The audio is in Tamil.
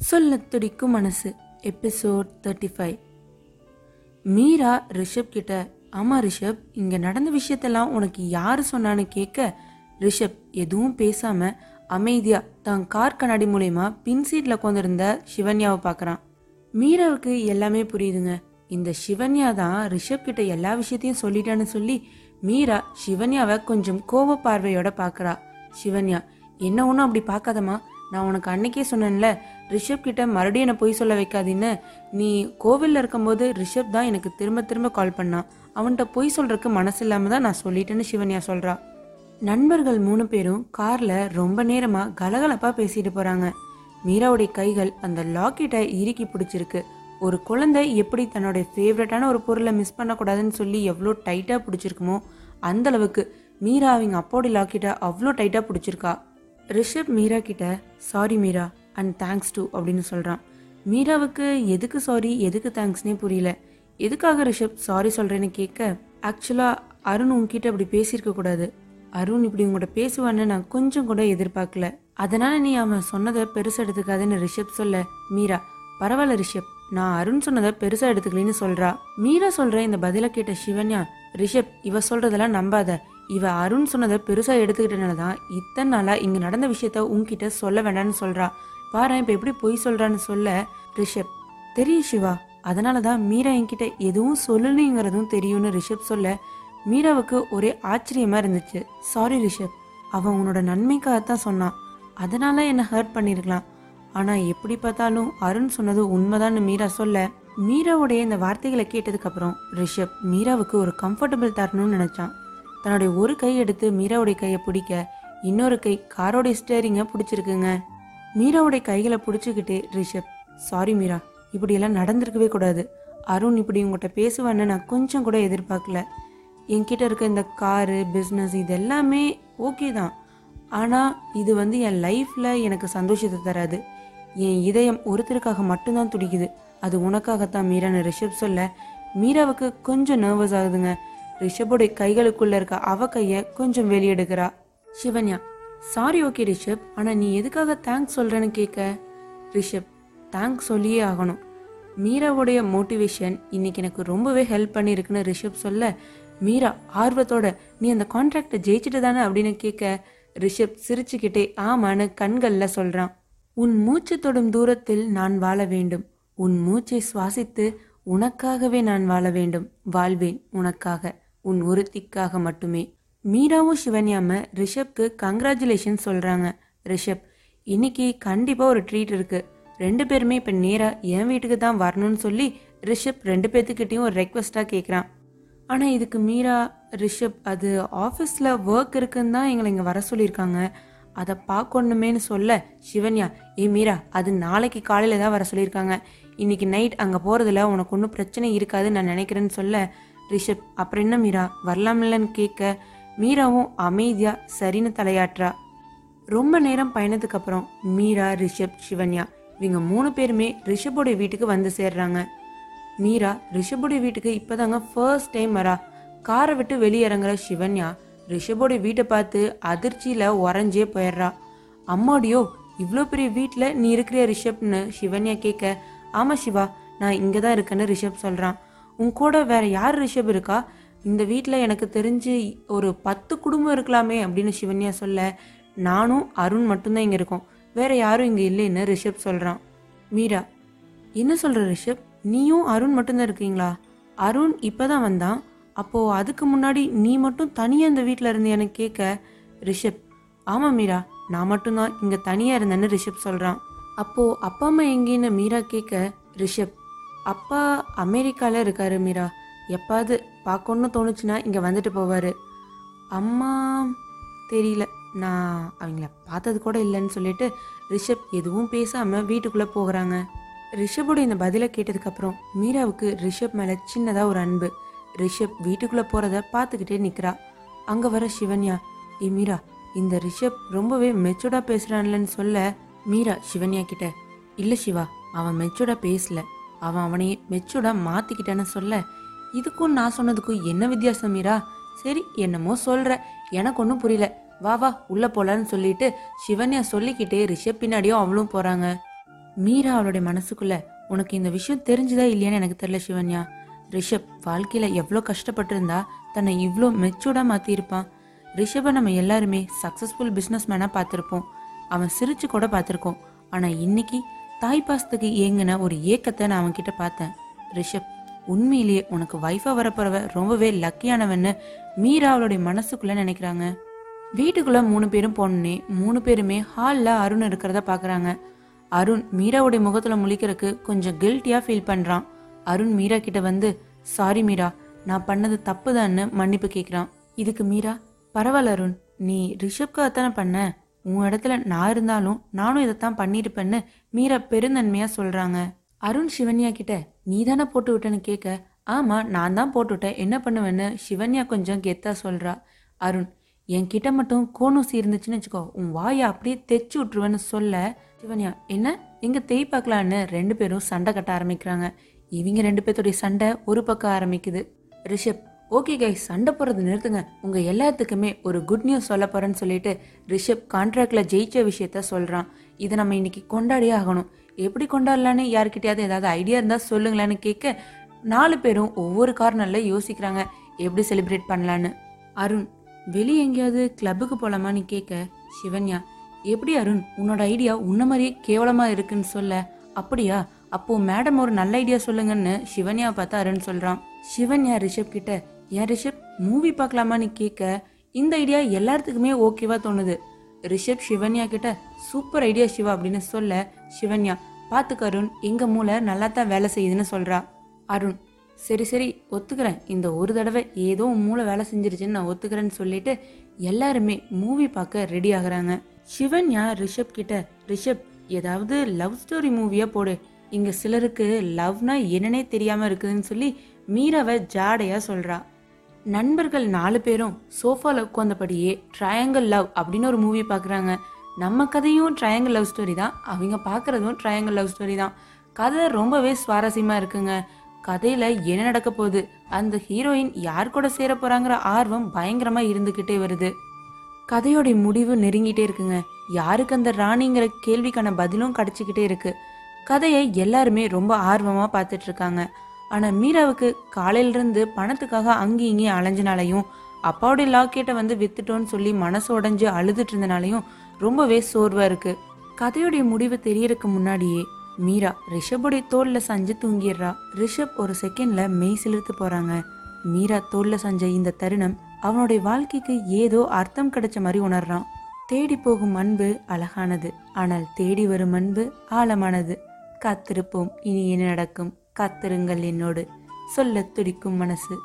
சொல்ல துடிக்கும் மனசு episode thirty five Meera Rishabh கிட்ட ஆமா ரிஷப் இங்க நடந்த விஷயத்தெல்லாம் உனக்கு யாரு சொன்னான்னு கேட்க ரிஷப் எதுவும் பேசாம அமைதியா தான் கார் கண்ணாடி மூலயமா பின் சீட்டில் உட்காந்துருந்த சிவன்யாவை பார்க்கறான். மீராவுக்கு எல்லாமே புரியுதுங்க. இந்த சிவன்யா தான் ரிஷப் கிட்ட எல்லா விஷயத்தையும் சொல்லிட்டான்னு சொல்லி மீரா சிவன்யாவை கொஞ்சம் கோப பார்வையோட பார்க்கறா. சிவன்யா என்ன ஒன்றும் அப்படி பார்க்காதம்மா. நான் உனக்கு அன்னைக்கே சொன்னேன்ல ரிஷப் கிட்ட மறுபடியும் என்னை பொய் சொல்ல வைக்காதீன்னு. நீ கோவிலில் இருக்கும்போது ரிஷப் தான் எனக்கு திரும்ப திரும்ப கால் பண்ணான் அவன்கிட்ட பொய் சொல்றதுக்கு மனசு இல்லாம தான் நான் சொல்லிட்டேன்னு சிவன்யா சொல்றா. நண்பர்கள் மூணு பேரும் கார்ல ரொம்ப நேரமா கலகலப்பா பேசிட்டு போறாங்க. மீராவுடைய கைகள் அந்த லாக்கெட்டை இறுக்கி பிடிச்சிருக்கு. ஒரு குழந்தை எப்படி தன்னுடைய ஃபேவரட்டான ஒரு பொருளை மிஸ் பண்ணக்கூடாதுன்னு சொல்லி எவ்வளோ டைட்டாக பிடிச்சிருக்குமோ அந்த அளவுக்கு மீரா அவங்க அப்போடைய லாக்கெட்டை அவ்வளோ டைட்டாக பிடிச்சிருக்கா. ரிஷப் மீரா கிட்ட sorry Meera and thanks to அப்படின்னு சொல்கிறான் மீராவுக்கு எதுக்கு சாரி எதுக்கு தேங்க்ஸ்னே புரியல. எதுக்காக ரிஷப் சாரி சொல்கிறேன்னு கேட்க ஆக்சுவலாக அருண் உங்ககிட்ட அப்படி பேசியிருக்க கூடாது. அருண் இப்படி உங்கள்கிட்ட பேசுவான்னு நான் கொஞ்சம் கூட எதிர்பார்க்கல. அதனால நீ அவன் சொன்னதை பெருசாக எடுத்துக்காதுன்னு ரிஷப் சொல்ல மீரா பரவாயில்ல ரிஷப் நான் அருண் சொன்னதை பெருசாக எடுத்துக்கலன்னு சொல்றா. மீரா சொல்ற இந்த பதில கேட்ட சிவன்யா ரிஷப் இவ சொல்றதெல்லாம் நம்பாத. இவ அருண் சொன்னதை பெருசாக எடுத்துக்கிட்டனால தான் இத்தனை நாளாக இங்கே நடந்த விஷயத்த உங்ககிட்ட சொல்ல வேண்டாம்னு சொல்கிறா பாரு இப்போ எப்படி பொய் சொல்கிறான்னு சொல்ல. ரிஷப் தெரியும் சிவா. அதனால தான் மீரா என்கிட்ட எதுவும் சொல்லணுங்கிறதும் தெரியும்னு ரிஷப் சொல்ல. மீராவுக்கு ஒரே ஆச்சரியமாக இருந்துச்சு. சாரி ரிஷப் அவன் உன்னோட நன்மைக்காகத்தான் சொன்னான். அதனால என்னை ஹர்ட் பண்ணியிருக்கலாம் ஆனால் எப்படி பார்த்தாலும் அருண் சொன்னது உண்மைதான்னு மீரா சொல்ல. மீராவுடைய இந்த வார்த்தைகளை கேட்டதுக்கப்புறம் ரிஷப் மீராவுக்கு ஒரு கம்ஃபர்டபுள் தரணும்னு நினச்சான். தன்னுடைய ஒரு கை எடுத்து மீராவுடைய கையை பிடிக்க இன்னொரு கை காரோடைய ஸ்டேரிங்கை பிடிச்சிருக்குங்க. மீராவுடைய கைகளை பிடிச்சிக்கிட்டே ரிஷப் சாரி மீரா இப்படியெல்லாம் நடந்திருக்கவே கூடாது. அருண் இப்படி உங்கள்கிட்ட பேசுவான்னு நான் கொஞ்சம் கூட எதிர்பார்க்கல. என்கிட்ட இருக்க இந்த காரு பிஸ்னஸ் இது எல்லாமே ஓகே தான். ஆனால் இது வந்து என் லைஃப்பில் எனக்கு சந்தோஷத்தை தராது. என் இதயம் ஒருத்தருக்காக மட்டும்தான் துடிக்குது. அது உனக்காகத்தான் மீரான்னு ரிஷப் சொல்ல மீராவுக்கு கொஞ்சம் நர்வஸ் ஆகுதுங்க. ரிஷபோடைய கைகளுக்குள்ள இருக்க அவ கையை கொஞ்சம் வெளியெடுக்கிறா. Shivanya sorry okay Rishabh. ஆனால் நீ எதுக்காக தேங்க்ஸ் சொல்கிறேன்னு கேட்க? ரிஷப் தேங்க்ஸ் சொல்லியே ஆகணும். மீராவுடைய மோட்டிவேஷன் இன்னைக்கு எனக்கு ரொம்பவே ஹெல்ப் பண்ணியிருக்குன்னு ரிஷப் சொல்ல மீரா ஆர்வத்தோட நீ அந்த கான்ட்ராக்டை ஜெயிச்சுட்டு தானே? அப்படின்னு கேட்க ரிஷப் சிரிச்சுக்கிட்டே ஆமான்னு கண்களில் சொல்கிறான் உன் மூச்சு தொடும் தூரத்தில் நான் வாழ வேண்டும். உன் மூச்சை சுவாசித்து உனக்காகவே நான் வாழ வேண்டும். வாழ்வேன் உனக்காக. உன் ஒருத்திக்காக மட்டுமே. மீராவும் சிவன்யாம ரிஷப்க்கு கங்க்ராச்சுலேஷன் சொல்கிறாங்க ரிஷப் இன்னைக்கு கண்டிப்பாக ஒரு ட்ரீட் இருக்கு. ரெண்டு பேருமே இப்போ நேராக என் வீட்டுக்கு தான் வரணும்னு சொல்லி ரிஷப் ரெண்டு பேர்த்துக்கிட்டேயும் ஒரு ரெக்வஸ்ட்டாக கேட்குறான் ஆனால் இதுக்கு மீரா ரிஷப் அது ஆஃபீஸில் ஒர்க் இருக்குன்னு தான் எங்களை இங்கே வர சொல்லியிருக்காங்க. அதை பார்க்கணுமேன்னு சொல்ல சிவன்யா ஏ மீரா அது நாளைக்கு காலையில் தான் வர சொல்லியிருக்காங்க. இன்னைக்கு நைட் அங்கே போகிறதுல உனக்கு ஒன்றும் பிரச்சனை இருக்காதுன்னு நான் நினைக்கிறேன்னு சொல்ல ரிஷப் அப்புறம் என்ன மீரா? வரலாமில்லன்னு கேட்க மீராவும் அமைதியாக சரின்னு தலையாட்டுறா ரொம்ப நேரம் பயணத்துக்கு அப்புறம் மீரா ரிஷப் சிவன்யா இவங்க மூணு பேருமே ரிஷபோடைய வீட்டுக்கு வந்து சேர்றாங்க. மீரா ரிஷபுடைய வீட்டுக்கு இப்போதாங்க ஃபர்ஸ்ட் டைம் வரா. காரை விட்டு வெளியே இறங்குற சிவன்யா ரிஷபோடைய வீட்டை பார்த்து அதிர்ச்சியில உறைஞ்சே போயிடுறா. அம்மாடியோ இவ்வளோ பெரிய வீட்டில் நீ இருக்கிற ரிஷப்னு சிவன்யா கேட்க ஆமாம் சிவா நான் இங்கே தான் இருக்கேன்னு ரிஷப் சொல்கிறான் உன் கூட வேற யார் ரிஷப் இருக்கா? இந்த வீட்டில் எனக்கு தெரிஞ்சு ஒரு பத்து குடும்பம் இருக்கலாமே அப்படின்னு சிவன்யா சொல்ல நானும் அருண் மட்டும்தான் இங்கே இருக்கோம். வேற யாரும் இங்கே இல்லைன்னு ரிஷப் சொல்கிறான் மீரா என்ன சொல்கிற ரிஷப்? நீயும் அருண் மட்டும்தான் இருக்கீங்களா? அருண் இப்போ தான் வந்தான். அப்போது அதுக்கு முன்னாடி நீ மட்டும் தனியாக இந்த வீட்டில் இருந்தியான்னு கேட்க ரிஷப் ஆமாம் மீரா நான் மட்டும்தான் இங்கே தனியாக இருந்தேன்னு ரிஷப் சொல்கிறான் அப்போது அப்பா அம்மா எங்கேன்னு மீரா கேட்க ரிஷப் அப்பா அமெரிக்காவில் இருக்காரு மீரா. எப்பாவது பார்க்கணும்னு தோணுச்சுன்னா இங்கே வந்துட்டு போவார். அம்மா தெரியல. நான் அவங்கள பார்த்தது கூட இல்லைன்னு சொல்லிட்டு ரிஷப் எதுவும் பேசாமல் வீட்டுக்குள்ளே போகிறாங்க. ரிஷபோட இந்த பதிலை கேட்டதுக்கப்புறம் மீராவுக்கு ரிஷப் மேலே சின்னதாக ஒரு அன்பு. ரிஷப் வீட்டுக்குள்ளே போகிறத பார்த்துக்கிட்டே நிற்கிறா அங்கே வர சிவன்யா ஏ மீரா இந்த ரிஷப் ரொம்பவே மெச்சூர்டாக பேசுகிறான்லன்னு சொல்ல. மீரா சிவன்யா கிட்ட இல்லை சிவா அவன் மெச்சூர்டாக பேசலை. அவன் அவனையே மெச்சூர்டா மாற்றிக்கிட்டேன்னு சொல்ல இதுக்கும் நான் சொன்னதுக்கும் என்ன வித்தியாசம் மீரா? சரி என்னமோ சொல்ற. எனக்கு ஒன்றும் புரியல. வா வா உள்ள போலான்னு சொல்லிட்டு சிவன்யா சொல்லிக்கிட்டே ரிஷப் பின்னாடியும் அவளும் போறாங்க. மீரா அவளுடைய மனசுக்குள்ள உனக்கு இந்த விஷயம் தெரிஞ்சுதா இல்லையான்னு எனக்கு தெரியல சிவன்யா. ரிஷப் வாழ்க்கையில எவ்வளோ கஷ்டப்பட்டிருந்தா தன்னை இவ்வளோ மெச்சூர்டா மாத்திருப்பான் ரிஷபை நம்ம எல்லாருமே சக்சஸ்ஃபுல் பிஸ்னஸ் மேனா பார்த்துருப்போம். அவன் சிரிச்சு கூட பார்த்துருக்கோம். ஆனா இன்னைக்கு தாய் பாசத்துக்கு ஏங்கின ஒரு ஏக்கத்தை நான் அவன்கிட்ட பார்த்தேன். ரிஷப் உண்மையிலேயே உனக்கு வைஃபா வரப்போறவ ரொம்பவே லக்கியானவன்னு மீரா அவளுடைய மனசுக்குள்ள நினைக்கிறாங்க. வீட்டுக்குள்ள மூணு பேரும் போனோன்னே மூணு பேருமே ஹாலில் அருண் இருக்கிறத பாக்குறாங்க. அருண் மீராவுடைய முகத்துல முழிக்கிறதுக்கு கொஞ்சம் கில்ட்டியா ஃபீல் பண்றான். அருண் மீரா கிட்ட வந்து சாரி மீரா நான் பண்ணது தப்புதான்னு மன்னிப்பு கேட்குறான் இதுக்கு மீரா பரவாயில்ல அருண் நீ ரிஷப்காக தானே பண்ண? உன் இடத்துல நான் இருந்தாலும் நானும் இதைத்தான் பண்ணியிருப்பேன்னு மீரா பெருந்தன்மையா சொல்றாங்க. அருண் சிவன்யா கிட்ட நீ தானே போட்டு விட்டேன்னு கேட்க? ஆமா நான் தான் போட்டுவிட்டேன் என்ன பண்ணுவேன்னு? சிவன்யா கொஞ்சம் கெத்தா சொல்றா. அருண் என்கிட்ட மட்டும் கோணூசி இருந்துச்சுன்னு வச்சுக்கோ. உன் வாயை அப்படியே தைச்சு விட்டுருவேன்னு சொல்ல. சிவன்யா என்ன? எங்க தேய் பார்க்கலான்னு ரெண்டு பேரும் சண்டை கட்ட ஆரம்பிக்கிறாங்க. இவங்க ரெண்டு பேர்த்துடைய சண்டை ஒரு பக்கம் ஆரம்பிக்குது. ரிஷப் ஓகே கை சண்டை போடுறது நிறுத்துங்க. உங்கள் எல்லாத்துக்குமே ஒரு குட் நியூஸ் சொல்ல போகிறேன்னு சொல்லிட்டு ரிஷப் கான்ட்ராக்டில் ஜெயிச்ச விஷயத்த சொல்கிறான் இதை நம்ம இன்னைக்கு கொண்டாடியே ஆகணும். எப்படி கொண்டாடலான்னு யார்கிட்டயாவது ஏதாவது ஐடியா இருந்தால் சொல்லுங்களேன்னு கேட்க நாலு பேரும் ஒவ்வொரு கார்னர்ல யோசிக்கிறாங்க. எப்படி செலிப்ரேட் பண்ணலான்னு அருண் வெளியே எங்கேயாவது கிளப்புக்கு போகலாமான்னு கேட்க சிவன்யா எப்படி அருண் உன்னோட ஐடியா உன்ன மாதிரியே கேவலமாக இருக்குன்னு சொல்ல? அப்படியா? அப்போ மேடம் ஒரு நல்ல ஐடியா சொல்லுங்கன்னு சிவன்யா பார்த்தா அருண் சொல்றான். சிவன்யா ரிஷப் கிட்ட ஏன் ரிஷப் மூவி பார்க்கலாமான்னு கேட்க இந்த ஐடியா எல்லாத்துக்குமே ஓகேவா தோணுது. ரிஷப் சிவன்யா கிட்ட சூப்பர் ஐடியா சிவா அப்படின்னு சொல்ல சிவன்யா பார்த்துக்க அருண் எங்க மூளை நல்லா தான் வேலை செய்யுதுன்னு சொல்றா. அருண் சரி சரி ஒத்துக்கிறேன். இந்த ஒரு தடவை ஏதோ மூளை வேலை செஞ்சிருச்சுன்னு நான் ஒத்துக்கிறேன்னு சொல்லிட்டு எல்லாருமே மூவி பார்க்க ரெடி ஆகுறாங்க. சிவன்யா ரிஷப் கிட்ட ரிஷப் ஏதாவது லவ் ஸ்டோரி மூவியா போடு. இங்க சிலருக்கு லவ்னா என்னன்னே தெரியாம இருக்குதுன்னு சொல்லி மீராவை ஜாடையா சொல்றா. நண்பர்கள் நாலு பேரும் சோஃபால உட்காந்தபடியே ட்ரையாங்கிள் லவ் அப்படின்னு ஒரு மூவி பார்க்குறாங்க. நம்ம கதையும் ட்ரையாங்கிள் லவ் ஸ்டோரி தான். அவங்க பார்க்குறதும் ட்ரையாங்கிள் லவ் ஸ்டோரி தான். கதை ரொம்பவே சுவாரஸ்யமாக இருக்குங்க. கதையில் என்ன நடக்க போகுது? அந்த ஹீரோயின் யார் கூட சேர போகிறாங்கிற ஆர்வம் பயங்கரமாக இருந்துக்கிட்டே வருது. கதையோட முடிவு நெருங்கிட்டே இருக்குங்க. யாருக்கு அந்த ராணிங்கிற கேள்விக்கான பதிலும் கிடைச்சிக்கிட்டே இருக்கு. கதையை எல்லாருமே ரொம்ப ஆர்வமாக பார்த்துட்டு இருக்காங்க. ஆனால் மீராவுக்கு காலையிலிருந்து பணத்துக்காக அங்கேயும் இங்கேயும் அலைஞ்சினாலையும் அப்பாவுடைய லாக்கெட்டை வந்து வித்துட்டோன்னு சொல்லி மனசு உடஞ்சு அழுதுட்டு இருந்தனாலையும் ரொம்பவே சோர்வாக இருக்கு. கதையுடைய முடிவு தெரியறதுக்கு முன்னாடியே மீரா ரிஷபுடைய தோல்ல சஞ்சு தூங்கிடுறா. ரிஷப் ஒரு செகண்ட்ல மெய் சிலிர்த்து போறாங்க. மீரா தோல்ல சஞ்ச இந்த தருணம் அவனுடைய வாழ்க்கைக்கு ஏதோ அர்த்தம் கிடைச்ச மாதிரி உணர்றான். தேடி போகும் அன்பு அழகானது ஆனால் தேடி வரும் அன்பு ஆழமானது. காத்திருப்போம் இனி என்ன நடக்கும்? காத்திருங்கள் என்னோடு. சொல்ல துடிக்கும் மனசு.